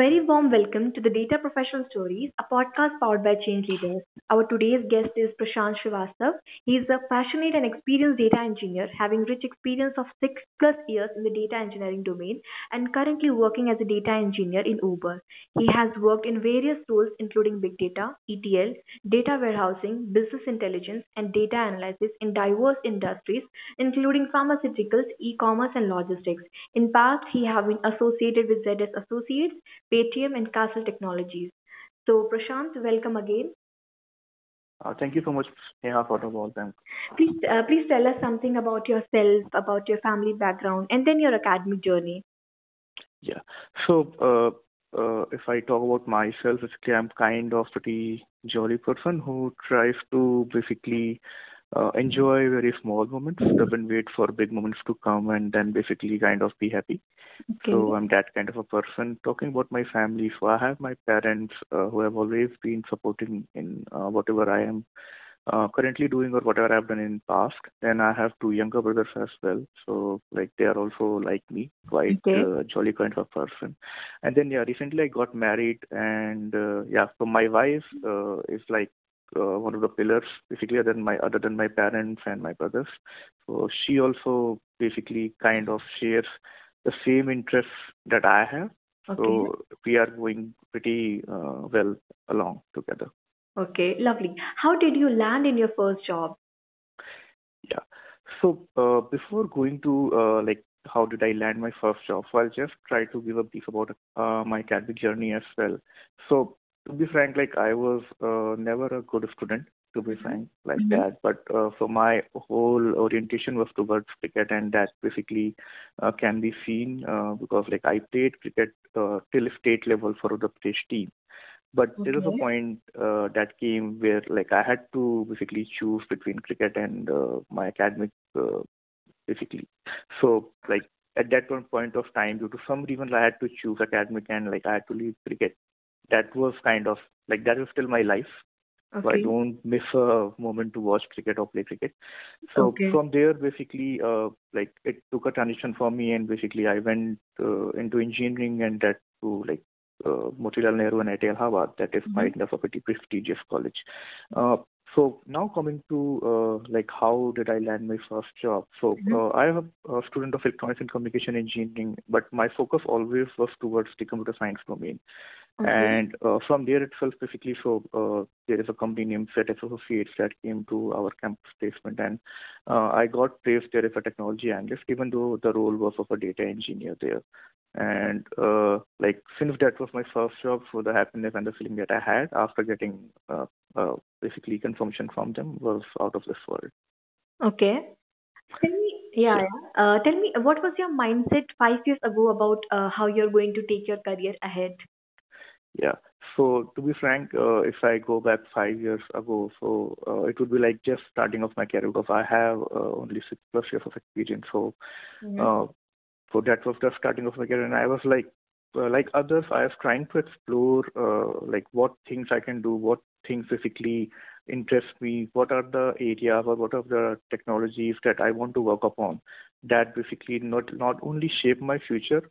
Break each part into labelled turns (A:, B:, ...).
A: very warm welcome to the Data Professional Stories, a podcast powered by Change Leaders. Our today's guest is Prashant Srivastav. He is a passionate and experienced data engineer, having rich experience of six plus years in the data engineering domain and currently working as a data engineer in Uber. He has worked in various roles including big data, ETL, data warehousing, business intelligence, and data analysis in diverse industries, including pharmaceuticals, e-commerce, and logistics. In past, he has been associated with ZS Associates, Paytm, and Castle Technologies. So, Prashant, welcome again.
B: Uh, thank you so much, Neha, for the welcome.
A: Please, uh, please tell us something about yourself, about your family background, and then your academic journey.
B: Yeah. So, uh, uh, if I talk about myself, basically, I'm kind of pretty jolly person who tries to basically enjoy very small moments, doesn't wait for big moments to come and then basically kind of be happy.
A: Okay.
B: So I'm that kind of a person. Talking about my family, so I have my parents uh, who have always been supporting in uh, whatever I am uh, currently doing or whatever I've done in past. Then I have two younger brothers as well. So like they are also like me, quite
A: Okay.
B: uh, jolly kind of a person. And then yeah, recently I got married, and uh, yeah, so my wife uh, is like uh, one of the pillars basically other than my other than my parents and my brothers. So she also basically kind of shares the same interests that I have.
A: Okay.
B: So we are going pretty uh, well along together.
A: Okay. Lovely. How did you land in your first job?
B: Yeah. So uh, before going to uh, like how did I land my first job, so I'll just try to give a brief about uh, my academic journey as well. So to be frank, like I was uh, never a good student, to be frank, like
A: Mhm.
B: that. But uh, so my whole orientation was towards cricket, and that basically uh, can be seen uh, because like I played cricket uh, till state level for the Pradesh team. But there was a point uh, that came where like I had to basically choose between cricket and uh, my academic uh, basically. So like at that one point of time, due to some reason, I had to choose academic and like I had to leave cricket. That was kind of like that was still my life. So I don't miss a moment to watch cricket or play cricket. So
A: Okay.
B: from there, basically, uh, like it took a transition for me, and basically I went uh, into engineering and that to like uh, Motilal Nehru NIT Allahabad. That is
A: Mhm.
B: kind of a pretty prestigious college. Uh, so now coming to uh, like how did I land my first job? So
A: Mhm.
B: uh, I am a student of electronics and communication engineering, but my focus always was towards the computer science domain. And uh, from there itself, basically, so uh, there is a company named ZS Associates that came to our campus placement, and uh, I got placed there as a technology analyst, even though the role was of a data engineer there. And uh, like since that was my first job, so the happiness and the feeling that I had after getting uh, uh, basically confirmation from them was out of this world.
A: Okay. Tell me, yeah,
B: Yeah.
A: Uh, tell me, what was your mindset five years ago about uh, how you're going to take your career ahead?
B: Yeah. So to be frank, uh, if I go back five years ago, so uh, it would be like just starting off my career because I have uh, only six plus years of experience. So
A: Mhm.
B: uh, so that was the starting of my career, and I was like, uh, like others, I was trying to explore uh, like what things I can do, what things basically interest me, what are the areas or what are the technologies that I want to work upon that basically not not only shape my future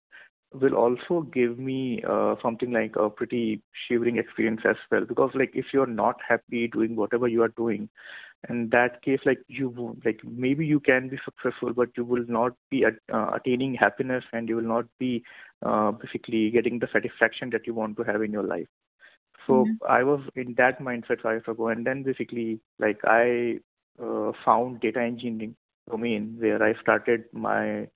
B: will also give me uh, something like a pretty shivering experience as well because like if you're not happy doing whatever you are doing in that case like you like maybe you can be successful but you will not be at, uh, attaining happiness and you will not be uh, basically getting the satisfaction that you want to have in your life so
A: Mhm.
B: i was in that mindset five years ago and then basically like i uh, found data engineering domain where i started my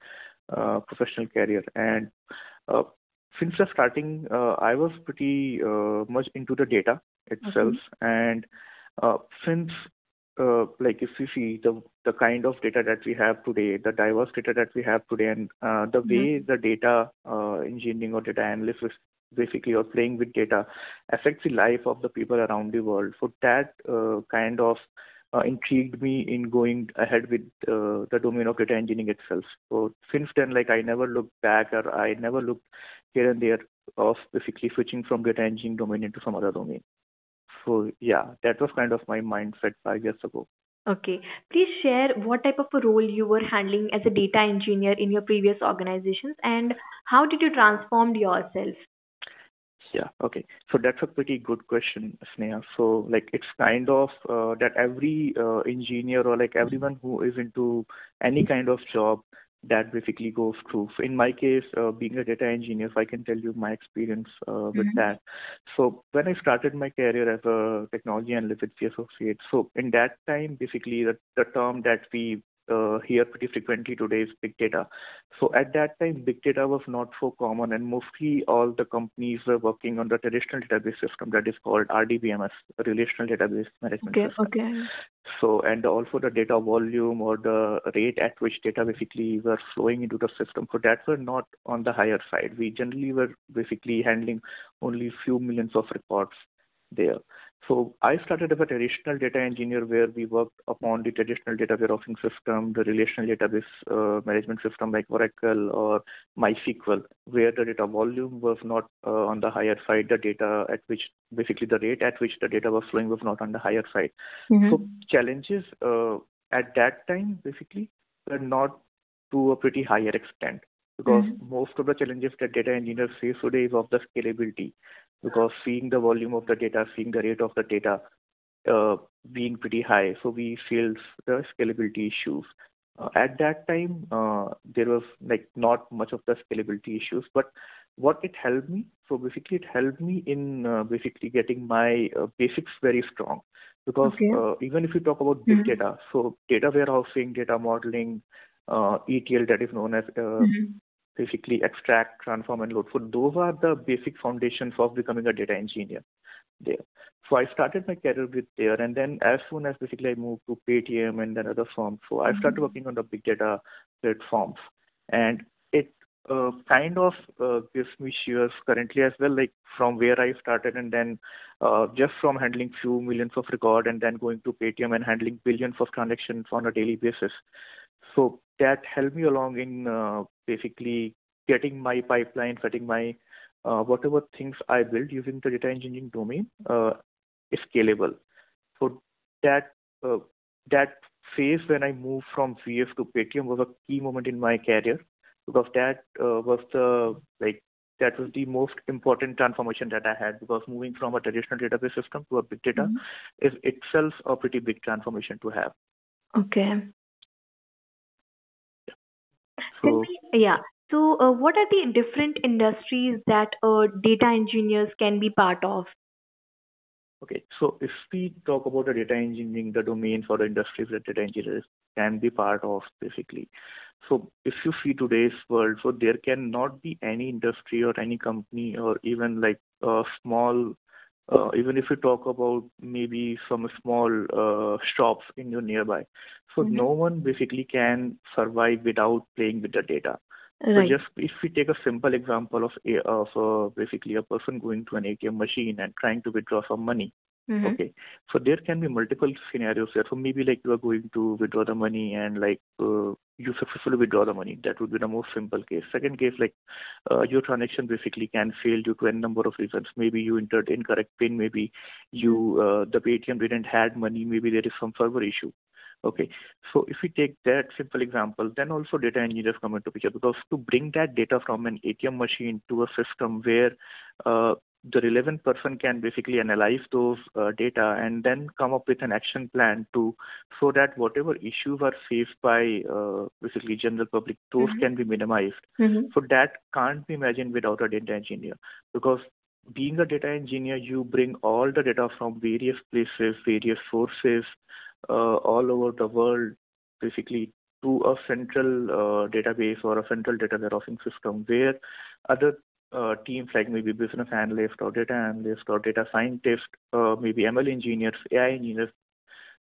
B: professional career. And uh, since the starting uh, i was pretty uh, much into the data itself. And uh, since uh, like if you see the the kind of data that we have today, the diverse data that we have today, and uh, the way the data uh, engineering or data analysis basically or playing with data affects the life of the people around the world. So that uh, kind of uh, intrigued me in going ahead with uh, the domain of data engineering itself. So since then, like I never looked back or I never looked here and there of basically switching from data engineering domain into some other domain. So yeah, that was kind of my mindset five years ago.
A: Okay. Please share what type of a role you were handling as a data engineer in your previous organizations and how did you transform yourself?
B: Yeah. Okay. So that's a pretty good question, Sneha. So like it's kind of uh, that every uh, engineer or like everyone who is into any kind of job that basically goes through. So in my case, uh, being a data engineer, if I can tell you my experience uh, with mm-hmm. that. So when I started my career as a technology analyst at associate, so in that time, basically the, the term that we uh, hear pretty frequently today is big data. So at that time, big data was not so common, and mostly all the companies were working on the traditional database system that is called RDBMS, Relational Database Management
A: okay,
B: System.
A: Okay. Okay.
B: So and also the data volume or the rate at which data basically were flowing into the system. So that were not on the higher side. We generally were basically handling only few millions of records there. So I started as a traditional data engineer where we worked upon the traditional data warehousing system, the relational database uh, management system like Oracle or MySQL, where the data volume was not uh, on the higher side, the data at which basically the rate at which the data was flowing was not on the higher side. Mm-hmm. So challenges uh, at that time basically were not to a pretty higher extent because mm-hmm. most of the challenges that data engineers face today is of the scalability because seeing the volume of the data, seeing the rate of the data uh, being pretty high, so we feel the scalability issues. Uh, at that time, uh, there was like not much of the scalability issues, but what it helped me, so basically it helped me in uh, basically getting my uh, basics very strong. Because. Uh, even if you talk about big mm-hmm. data, so data warehousing, data modeling, ETL that is known as mm-hmm basically extract, transform, and load. So those are the basic foundations of becoming a data engineer there. So I started my career with there, and then as soon as basically I moved to Paytm and then other firms, so I started mm-hmm. working on the big data platforms, and it uh, kind of uh, gives me shares currently as well, like from where I started, and then uh, just from handling few millions of record, and then going to Paytm and handling billions of transactions on a daily basis. So that helped me along in uh, basically getting my pipeline, setting my uh, whatever things I build using the data engineering domain uh, is scalable. So that uh, that phase when I moved from ZS to Paytm was a key moment in my career because that uh, was the like that was the most important transformation that I had because moving from a traditional database system to a big data mm-hmm. is itself a pretty big transformation to have.
A: Okay. So, yeah. So, uh, what are the different industries that uh, data engineers can be part of?
B: Okay, so if we talk about the data engineering, the domain for the industries that data engineers can be part of, basically. So if you see today's world, so there cannot be any industry or any company or even like a small uh, even if you talk about maybe some small uh, shops in your nearby. So mm-hmm. no one basically can survive without playing with the data. Right. So just if we take a simple example of a, of uh, basically a person going to an ATM machine and trying to withdraw some money. Mm-hmm. Okay, so there can be multiple scenarios there. So maybe like you are going to withdraw the money and like uh, you successfully withdraw the money. That would be the most simple case. Second case, like uh, your transaction basically can fail due to a number of reasons. Maybe you entered incorrect PIN. Maybe you uh, the ATM didn't had money. Maybe there is some server issue. Okay, so if we take that simple example, then also data engineers come into picture because to bring that data from an ATM machine to a system where uh, the relevant person can basically analyze those uh, data and then come up with an action plan to so that whatever issues are faced by uh, basically general public those mm-hmm. can be minimized mm-hmm. so that can't be imagined without a data engineer because being a data engineer you bring all the data from various places various sources uh, all over the world basically to a central uh, database or a central data warehousing system where other uh, teams like maybe business analyst or data analyst or data scientist, uh, maybe ML engineers, AI engineers,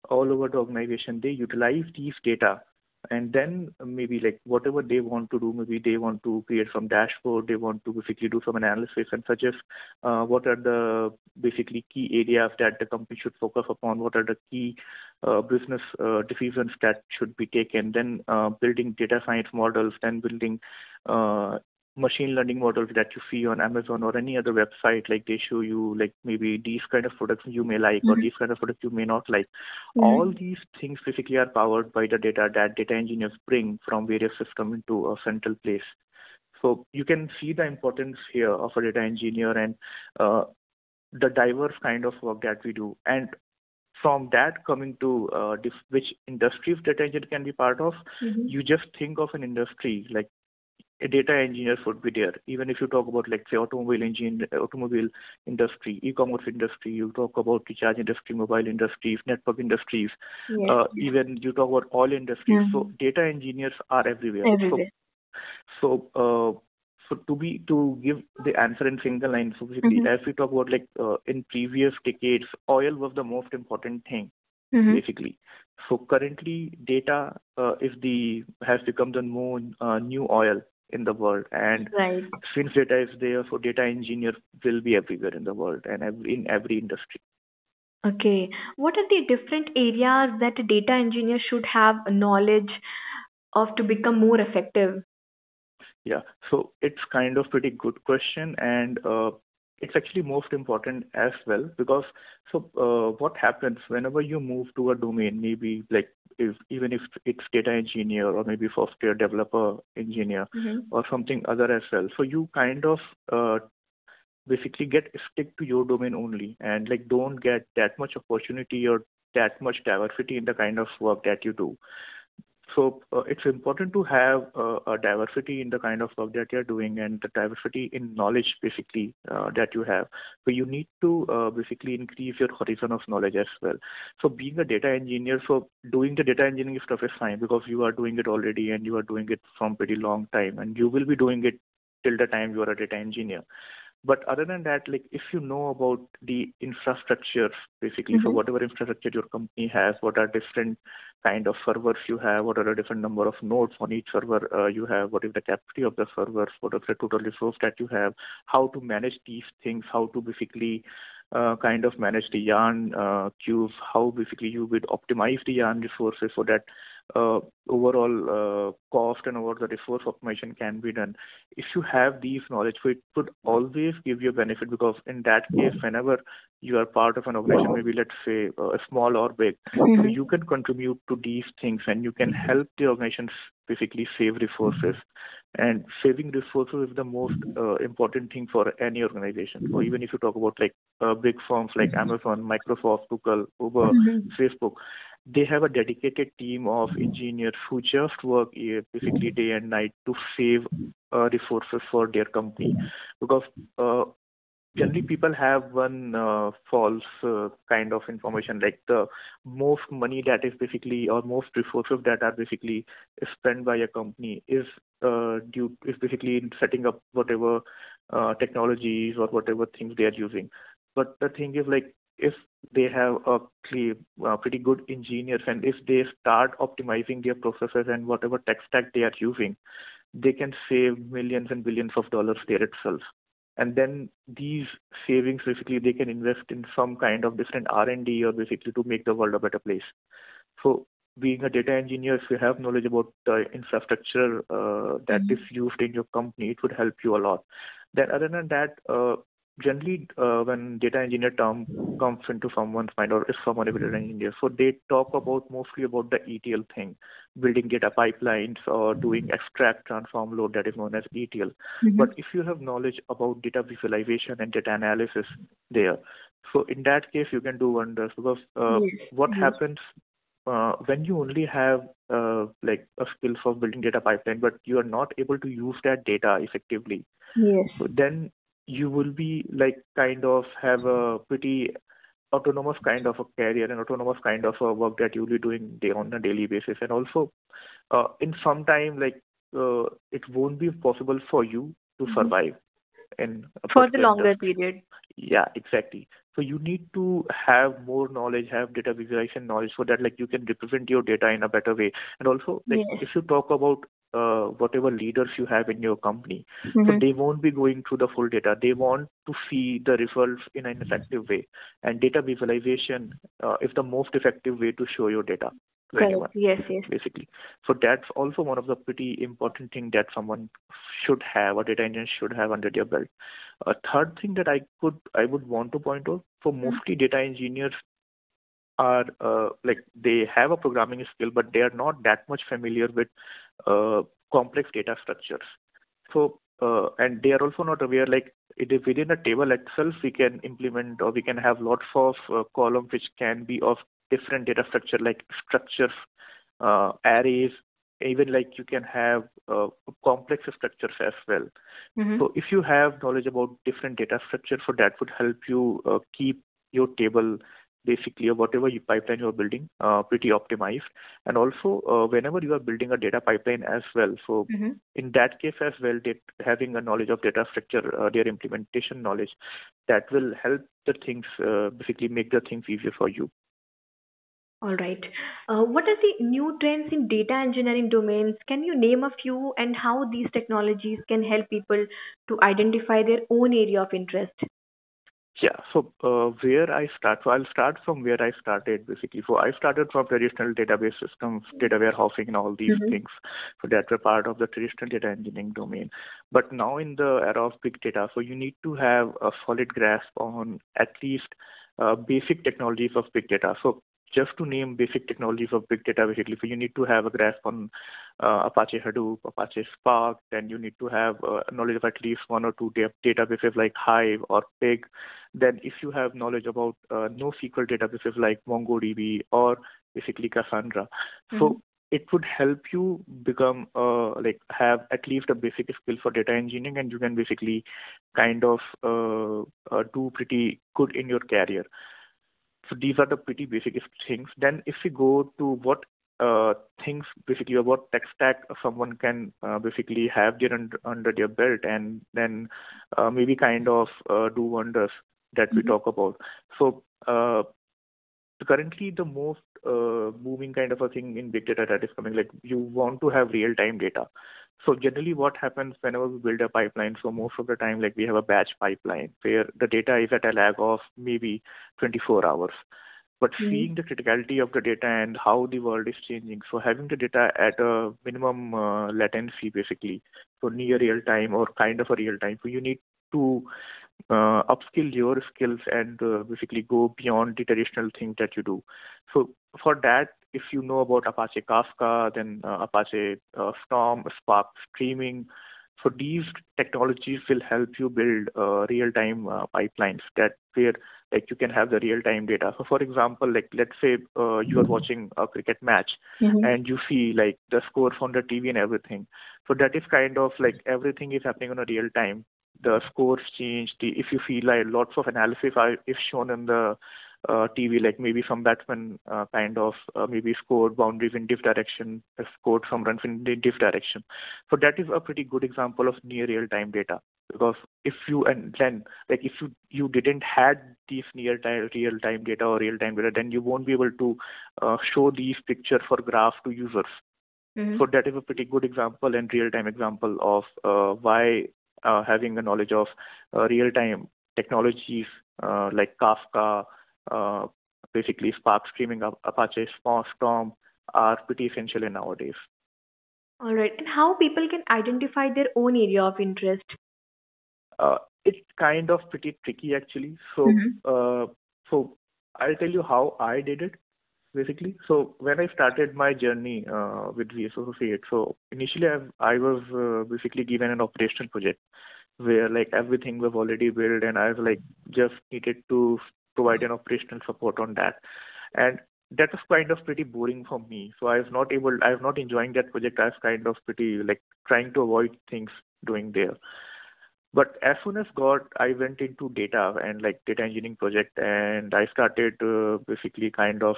B: all over the organization, they utilize these data. And then maybe like whatever they want to do, maybe they want to create some dashboard, they want to basically do some analysis and suggest uh, what are the basically key areas that the company should focus upon, what are the key uh, business uh, decisions that should be taken, then uh, building data science models, then building uh, machine learning models that you see on Amazon or any other website, like they show you like maybe these kind of products you may like mm-hmm. or these kind of products you may not like. Mm-hmm. All these things basically are powered by the data that data engineers bring from various systems into a central place. So you can see the importance here of a data engineer and uh, the diverse kind of work that we do. And from that coming to uh, which industries data engineer can be part of, mm-hmm. you just think of an industry like a data engineer would be there. Even if you talk about like say automobile engine, automobile industry, e-commerce industry, you talk about recharge industry, mobile industries, network industries, yes. uh, even you talk about all industries. Mm-hmm. So data engineers are everywhere.
A: everywhere.
B: So, so uh, so to be to give the answer in single line, so basically, mm-hmm. as we talk about like uh, in previous decades, oil was the most important thing, mm-hmm. basically. So currently, data uh, is the has become the more uh, new oil in the world, and
A: right.
B: since data is there, so data engineer will be everywhere in the world and every, in every industry.
A: Okay, what are the different areas that a data engineer should have knowledge of to become more effective?
B: Yeah. So it's kind of pretty good question, and uh, it's actually most important as well because so uh, what happens whenever you move to a domain, maybe like if even if it's data engineer or maybe software developer engineer mm-hmm. or something other as well. So you kind of uh, basically get stick to your domain only and like don't get that much opportunity or that much diversity in the kind of work that you do. So uh, it's important to have uh, a diversity in the kind of work that you're doing and the diversity in knowledge basically uh, that you have. You need to basically increase your horizon of knowledge as well. So being a data engineer, so doing the data engineering stuff is fine because you are doing it already and you are doing it from pretty long time and you will be doing it till the time you are a data engineer. But other than that, like if you know about the infrastructure, basically, mm-hmm. so whatever infrastructure your company has, what are different kind of servers you have, what are the different number of nodes on each server uh, you have, what is the capacity of the servers, what is the total resource that you have, how to manage these things, how to basically uh, kind of manage the yarn uh, queues, how basically you would optimize the yarn resources so that overall uh, cost and over the resource optimization can be done. If you have these knowledge, it would always give you a benefit because in that case, whenever you are part of an organization, maybe let's say uh, small or big, mm-hmm. you can contribute to these things and you can help the organizations basically save resources. And saving resources is the most uh, important thing for any organization. So even if you talk about like uh, big firms like Amazon, Microsoft, Google, Uber, mm-hmm. Facebook, they have a dedicated team of engineers who just work basically day and night to save uh, resources for their company. Because uh, generally people have one uh, false uh, kind of information like the most money that is basically or most resources that are basically spent by a company is uh, due is basically in setting up whatever uh, technologies or whatever things they are using. But the thing is like if they have a uh, pretty good engineers and if they start optimizing their processes and whatever tech stack they are using, they can save millions and billions of dollars there itself. And then these savings basically they can invest in some kind of different R&D or basically to make the world a better place. So being a data engineer, if you have knowledge about the infrastructure uh, that mm-hmm. is used in your company, it would help you a lot. Then other than that, uh, generally uh, when data engineer term comes into someone's mind or if someone is a data engineer so they talk about mostly about the etl thing building data pipelines or doing extract transform load that is known as etl mm-hmm. but if you have knowledge about data visualization and data analysis there so in that case you can do wonders because uh, yes. what yes. happens uh, when you only have uh, like a skill for building data pipeline, but you are not able to use that data effectively,
A: yes.
B: then you will be like kind of have a pretty autonomous kind of a career and autonomous kind of a work that you'll be doing day on a daily basis. And also uh, in some time like uh, it won't be possible for you to mm-hmm. survive in
A: for the longer period.
B: Yeah exactly. So you need to have more knowledge have data visualization knowledge so that like you can represent your data in a better way. And also like yes. if you talk about uh, whatever leaders you have in your company. Mm-hmm. So they won't be going through the full data. They want to see the results in an effective way. And data visualization uh, is the most effective way to show your data to anyone.
A: Yes, yes.
B: Basically. So that's also one of the pretty important thing that someone should have, a data engineer should have under their belt. A third thing that I could I would want to point out for mm-hmm. mostly data engineers are uh, like they have a programming skill, but they are not that much familiar with complex data structures. So uh, and they are also not aware like it is within a table itself we can implement or we can have lots of uh, columns which can be of different data structure like structures uh, arrays even like you can have uh, complex structures as well
A: Mm-hmm.
B: so if you have knowledge about different data structure so that would help you uh, keep your table basically whatever you pipeline you're building uh, pretty optimized and also uh, whenever you are building a data pipeline as well so
A: Mm-hmm.
B: in that case as well that having a knowledge of data structure uh, their implementation knowledge that will help the things uh, basically make the things easier for you
A: All right. Uh, what are the new trends in data engineering domains? Can you name a few and how these technologies can help people to identify their own area of interest?
B: Yeah. So uh, where I start, so I'll start from where I started basically. So I started from traditional database systems, data warehousing, and all these
A: Mhm.
B: things. So that were part of the traditional data engineering domain. But now in the era of big data, so you need to have a solid grasp on at least uh, basic technologies of big data. So just to name basic technologies of big data, basically, so you need to have a grasp on uh, Apache Hadoop, Apache Spark, then you need to have uh, knowledge of at least one or two da- databases like Hive or Pig. Then if you have knowledge about uh, NoSQL databases like MongoDB or basically Cassandra,
A: Mhm.
B: so it would help you become uh, like have at least a basic skill for data engineering, and you can basically kind of uh, uh, do pretty good in your career. So these are the pretty basic things. Then if we go to what uh, things basically or what tech stack someone can uh, basically have their under, under their belt and then uh, maybe kind of uh, do wonders that we
A: Mhm.
B: talk about. So uh, currently the most uh, moving kind of a thing in big data that is coming like you want to have real time data so generally what happens whenever we build a pipeline so most of the time like we have a batch pipeline where the data is at a lag of maybe 24 hours but
A: Mhm.
B: seeing the criticality of the data and how the world is changing so having the data at a minimum uh, latency basically so near real time or kind of a real time so you need to uh, upskill your skills and uh, basically go beyond the traditional thing that you do. So for that, if you know about Apache Kafka, then uh, Apache uh, Storm, Spark Streaming, so these technologies will help you build uh, real-time uh, pipelines that where like you can have the real-time data. So for example, like let's say uh, you are watching a cricket match
A: Mhm.
B: and you see like the scores on the TV and everything. So that is kind of like everything is happening on a real time. The scores change. The if you feel like lots of analysis are is shown in the TV, like maybe some batsman uh, kind of uh, maybe scored boundaries in diff direction, uh, scored some runs in diff direction. So that is a pretty good example of near real time data. Because if you and then like if you you didn't had these near time real time data or real time data, then you won't be able to uh, show these picture for graph to users.
A: Mhm.
B: So that is a pretty good example and real-time example of uh, why uh, having a knowledge of uh, real-time technologies uh, like Kafka, basically Spark Streaming, Ap- Apache Spark Storm are pretty essential in nowadays.
A: All right. And how people can identify their own area of interest?
B: Uh, it's kind of pretty tricky actually. So,
A: Mhm.
B: uh, so I'll tell you how I did it basically. So when I started my journey uh, with ZS Associate, so initially I, I was uh, basically given an operational project where like everything was already built and I was like just needed to provide an operational support on that. And that was kind of pretty boring for me. So I was not able, I was not enjoying that project. I was kind of pretty like trying to avoid things doing there. But as soon as got, I went into data and like data engineering project, and I started uh, basically kind of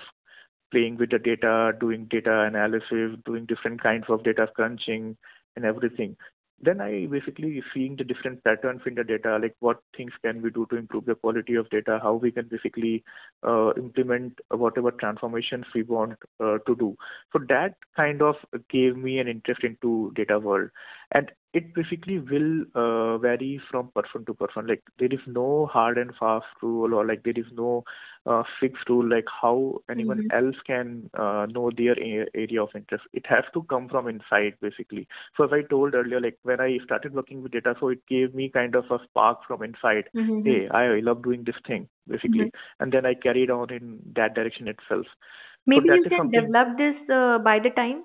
B: playing with the data, doing data analysis, doing different kinds of data crunching and everything. Then I basically seeing the different patterns in the data, like what things can we do to improve the quality of data, how we can basically uh, implement whatever transformations we want uh, to do. So that kind of gave me an interest into data world, and it basically will uh, vary from person to person. Like there is no hard and fast rule, or like there is no uh, fixed rule like how anyone
A: Mhm.
B: else can uh, know their a- area of interest. It has to come from inside, basically. So as I told earlier, like when I started working with data, so it gave me kind of a spark from inside.
A: Mhm.
B: Hey, I love doing this thing, basically,
A: Mhm.
B: and then I carried on in that direction itself.
A: Maybe
B: that
A: you can
B: something-
A: develop this uh, by the time.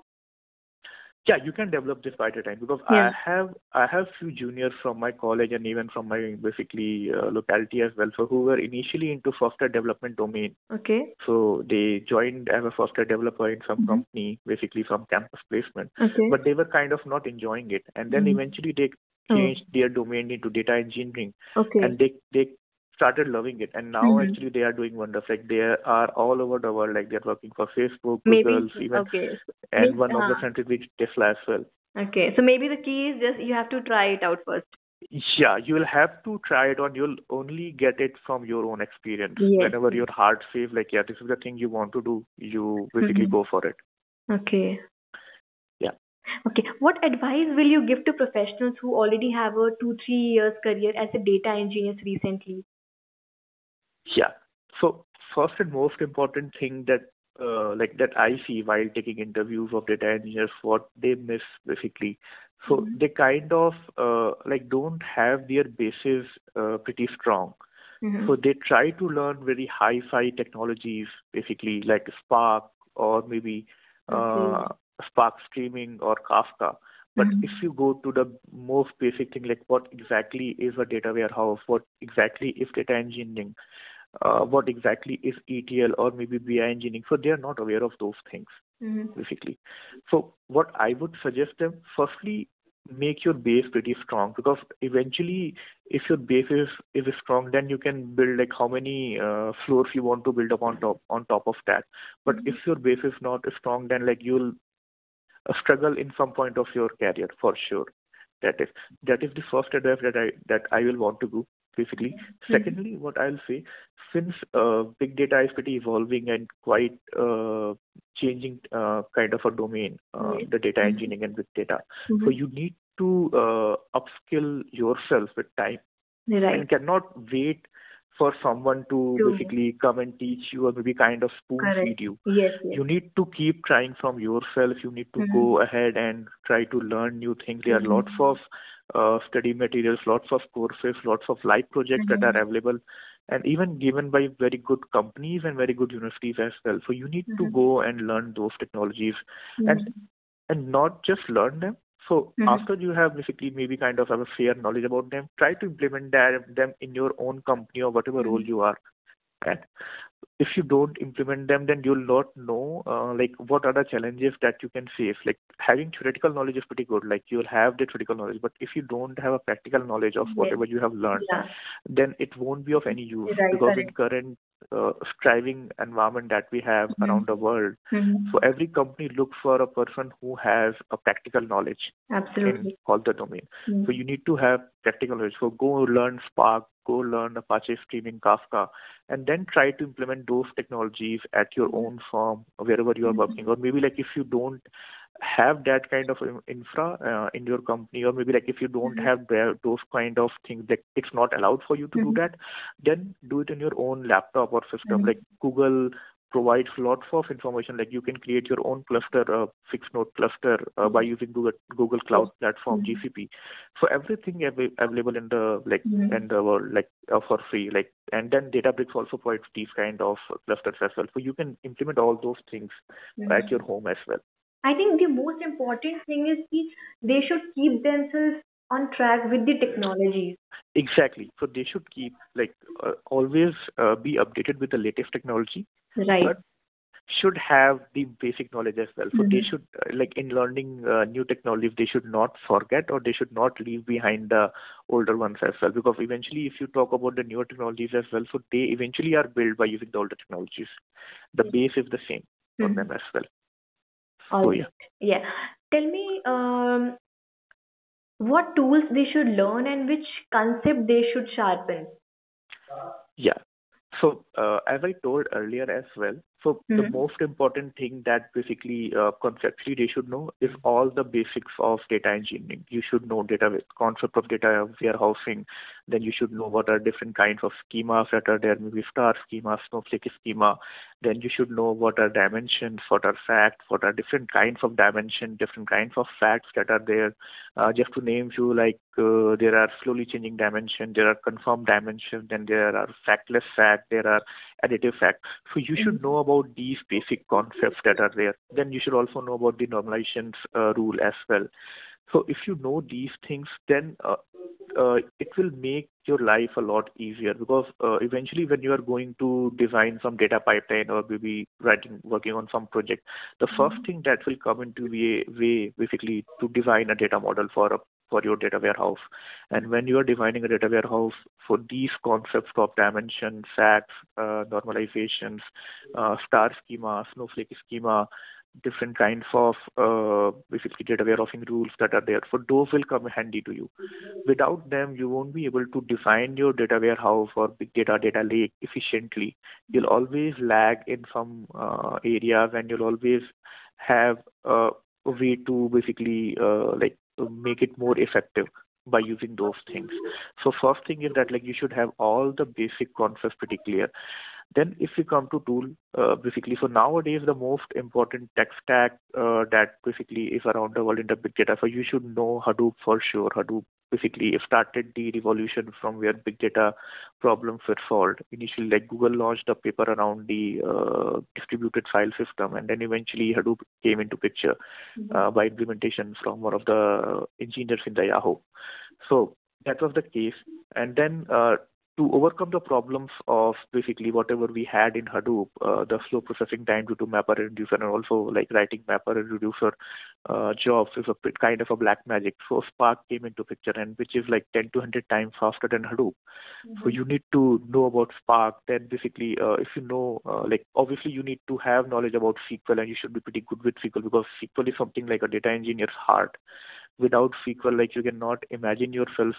B: Yeah you can develop this by the time because
A: Yeah.
B: i have i have few juniors from my college and even from my basically uh, locality as well so who were initially into software development domain
A: Okay.
B: so they joined as a software developer in some
A: Mhm.
B: company basically from campus placement
A: Okay.
B: but they were kind of not enjoying it and then
A: Mhm.
B: eventually they
A: Oh.
B: changed their domain into data engineering
A: okay.
B: and they they started loving it and now
A: Mhm.
B: actually they are doing wonders like they are all over the world like they're working for facebook google even
A: okay.
B: and
A: Maybe-
B: one of the
A: uh-huh.
B: scientific tesla as well
A: Okay. So maybe the key is just you have to try it out first.
B: yeah you will have to try it on you'll only get it from your own experience
A: Yes.
B: whenever your heart says like yeah this is the thing you want to do you basically
A: Mhm.
B: go for it
A: Okay.
B: Yeah.
A: Okay. What advice will you give to professionals who already have a two, three years career as a data engineer recently?
B: Yeah. So first and most important thing that uh, like that I see while taking interviews of data engineers, what they miss basically. So
A: Mhm.
B: they kind of uh, like don't have their bases uh, pretty strong.
A: Mhm.
B: So they try to learn very high-fi technologies, basically like Spark or maybe uh, Spark streaming or Kafka. But
A: Mhm.
B: if you go to the most basic thing, like what exactly is a data warehouse, what exactly is data engineering, what exactly is ETL or maybe BI engineering, so they are not aware of those things
A: Mhm.
B: basically. So what I would suggest them, firstly, make your base pretty strong because eventually, if your base is, is strong, then you can build like how many uh, floors you want to build up on top on top of that. But
A: Mhm.
B: if your base is not strong, then like you'll uh, struggle in some point of your career for sure. That is that is the first advice that I that I will want to do basically. Secondly, what I'll say, since uh, big data is pretty evolving and quite uh, changing uh, kind of a domain, uh,
A: Yes.
B: the data
A: Mhm.
B: engineering and big data,
A: Mhm.
B: so you need to uh, upskill yourself with time
A: Right.
B: and cannot wait for someone to basically come and teach you or maybe kind of spoon
A: Correct.
B: feed you
A: Yes. Yes.
B: you need to keep trying from yourself you need to
A: Mhm.
B: go ahead and try to learn new things there are lots of uh, study materials lots of courses lots of live projects that
A: Mhm.
B: are available and even given by very good companies and very good universities as well so you need to
A: Mhm.
B: go and learn those technologies and
A: Mhm.
B: and not just learn them so
A: Mhm.
B: after you have basically maybe kind of have a fair knowledge about them try to implement that, them in your own company or whatever role
A: Mhm.
B: you are if you don't implement them then you'll not know uh, like what are the challenges that you can face like having theoretical knowledge is pretty good like you'll have the theoretical knowledge but if you don't have a practical knowledge of whatever you have learned
A: Yeah.
B: then it won't be of any use
A: Right,
B: because in current uh, striving environment that we have
A: Mhm.
B: around the world
A: Mhm.
B: so every company looks for a person who has a practical knowledge in all the domain.
A: Mhm.
B: So you need to have practical knowledge. So go learn Spark, go learn Apache Streaming, Kafka, and then try to implement those technologies at your own firm, wherever you are
A: Mhm.
B: working. Or maybe like if you don't have that kind of infra uh, in your company, or maybe like if you don't
A: Mhm.
B: have those kind of things that it's not allowed for you to
A: Mhm.
B: do that, then do it in your own laptop or system.
A: Mhm.
B: Like Google provides lots of information like you can create your own cluster uh, fixed node cluster uh, by using google google cloud platform
A: Mhm.
B: gcp so everything av- available in the like
A: Mhm.
B: in the world like uh, for free like and then databricks also provides these kind of clusters as well so you can implement all those things
A: Mhm.
B: at your home as well
A: I think the most important thing is that they should keep themselves on track with the technologies.
B: exactly so they should keep like uh, always uh, be updated with the latest technology
A: Right.
B: but should have the basic knowledge as well. So they
A: Mhm.
B: should, uh, like in learning uh, new technologies, they should not forget or they should not leave behind the older ones as well. Because eventually, if you talk about the newer technologies as well, so they eventually are built by using the older technologies. The base is the same for
A: Mhm.
B: them as well.
A: All
B: So
A: right.
B: yeah.
A: Yeah. Tell me um, what tools they should learn and which concept they should sharpen.
B: Yeah. So, uh, as I told earlier as well, so the
A: Mhm.
B: most important thing that basically uh, conceptually they should know is all the basics of data engineering. You should know data concept of data warehousing. Then you should know what are different kinds of schemas that are there, maybe star schema, snowflake schema. Then you should know what are dimensions, what are facts, what are different kinds of dimension, different kinds of facts that are there. Uh, just to name few, like uh, there are slowly changing dimension, there are conformed dimensions, then there are factless fact, there are additive fact. So you should know about these basic concepts that are there. Then you should also know about the normalization uh, rule as well. So if you know these things, then uh, uh, it will make your life a lot easier because uh, eventually when you are going to design some data pipeline or maybe writing working on some project the first thing that will come into the way basically to design a data model for a for your data warehouse and when you are defining a data warehouse for these concepts of dimension facts uh, normalizations uh, star schema snowflake schema different kinds of uh, basically data warehousing rules that are there. So those will come handy to you. Without them, you won't be able to define your data warehouse or big data data lake efficiently. You'll always lag in some uh, areas, and you'll always have uh, a way to basically uh, like make it more effective by using those things. So first thing is that like you should have all the basic concepts pretty clear. Then if we come to tool, uh, basically, so nowadays the most important tech stack uh, that basically is around the world in the big data. So you should know Hadoop for sure. Hadoop basically started the revolution from where big data problems were solved. Initially, like Google launched a paper around the uh, distributed file system, and then eventually Hadoop came into picture mm-hmm. uh, by implementation from one of the engineers in the Yahoo. So that was the case. And then uh, to overcome the problems of basically whatever we had in Hadoop, uh, the slow processing time due to mapper and reducer, and also like writing mapper and reducer uh, jobs is a bit kind of a black magic. So Spark came into picture, and which is like 10 to 100 times faster than Hadoop. Mm-hmm. So you need to know about Spark. Then basically, uh, if you know, uh, like obviously you need to have knowledge about SQL, and you should be pretty good with SQL because SQL is something like a data engineer's heart. Without SQL, like you cannot imagine yourself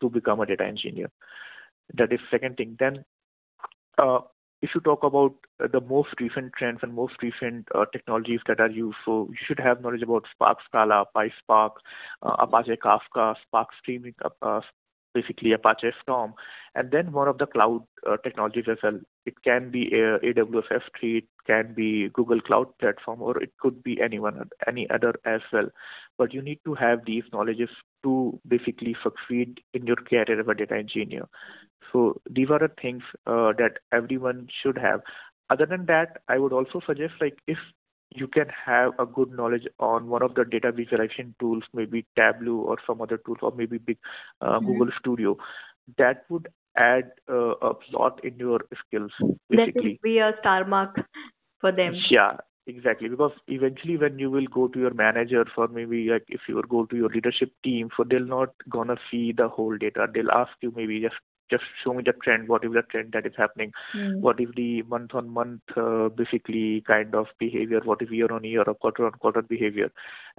B: to become a data engineer. That is second thing. Then, uh, if you talk about the most recent trends and most recent uh, technologies that are used, so you should have knowledge about Spark Scala, PySpark, uh, Apache Kafka, Spark Streaming, basically Apache Storm, and then one of the cloud uh, technologies as well. It can be uh, AWS S3, it can be Google Cloud Platform, or it could be anyone, any other as well. But you need to have these knowledges to basically succeed in your career as a data engineer. So these are the things uh, that everyone should have. Other than that, I would also suggest like if you can have a good knowledge on one of the data visualization tools, maybe Tableau or some other tool, or maybe big uh, mm-hmm. Google Studio. That would add uh, a lot in your skills. Basically,
A: that would be a star mark for them.
B: Yeah, exactly. Because eventually, when you will go to your manager for maybe like if you will go to your leadership team, so they'll not gonna see the whole data. They'll ask you maybe just just show me the trend. What is the trend that is happening? Mm. What is the month on month uh, basically kind of behavior? What is year on year or quarter on quarter behavior?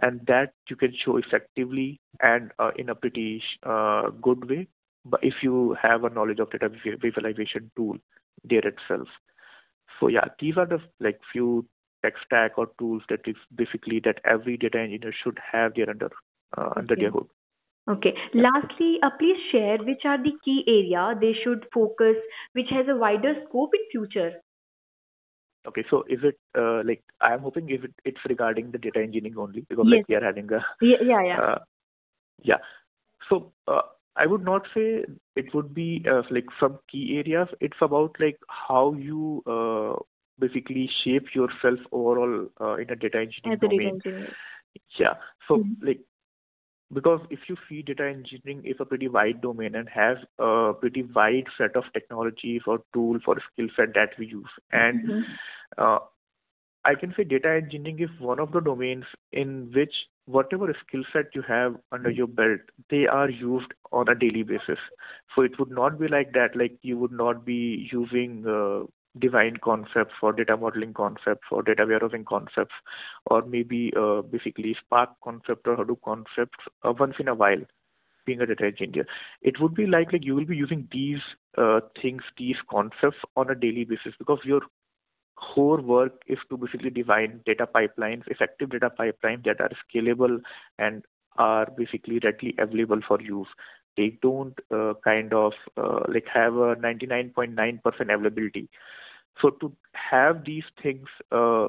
B: And that you can show effectively and uh, in a pretty uh, good way. But if you have a knowledge of data visualization tool there itself. So yeah, these are the like few tech stack or tools that is basically that every data engineer should have there under uh, under their hood.
A: Okay. Lastly, uh, please share which are the key area they should focus, which has a wider scope in future.
B: Okay, so is it uh, like I am hoping if it, it's regarding the data engineering only because
A: yes.
B: like we are having a
A: yeah yeah yeah,
B: uh, yeah. So uh, I would not say it would be uh, like some key areas. It's about like how you uh, basically shape yourself overall uh, in a data engineering domain.
A: Engineer.
B: Yeah. So
A: mm-hmm.
B: like because if you see data engineering is a pretty wide domain and has a pretty wide set of technologies or tools or skill set that we use. And
A: mm-hmm.
B: uh, i can say data engineering is one of the domains in which whatever skill set you have under your belt they are used on a daily basis. So it would not be like that like you would not be using uh, Divine concepts for data modeling concepts or data warehousing concepts or maybe uh, basically Spark concept or Hadoop concepts uh, once in a while being a data engineer. It would be like, like you will be using these uh, things, these concepts on a daily basis because your core work is to basically define data pipelines, effective data pipelines that are scalable and are basically readily available for use. They don't uh, kind of uh, like have a 99.9% availability. So to have these things uh,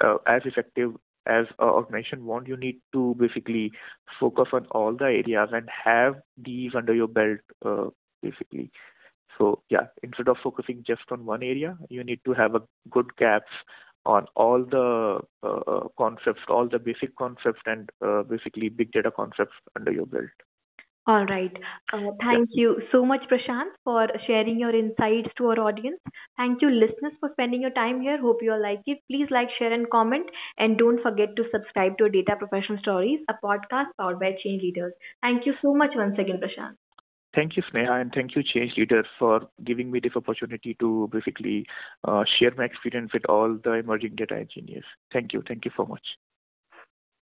B: uh, as effective as an organization want, you need to basically focus on all the areas and have these under your belt, uh, basically. So yeah, instead of focusing just on one area, you need to have a good gaps on all the uh, concepts, all the basic concepts, and uh, basically big data concepts under your belt.
A: All right. Uh, thank you so much, Prashant, for sharing your insights to our audience. Thank you, listeners, for spending your time here. Hope you all like it. Please like, share, and comment. And don't forget to subscribe to Data Professional Stories, a podcast powered by Change Leaders. Thank you so much once again, Prashant.
B: Thank you, Sneha, and thank you, Change Leader, for giving me this opportunity to basically uh, share my experience with all the emerging data engineers. Thank you. Thank you so much.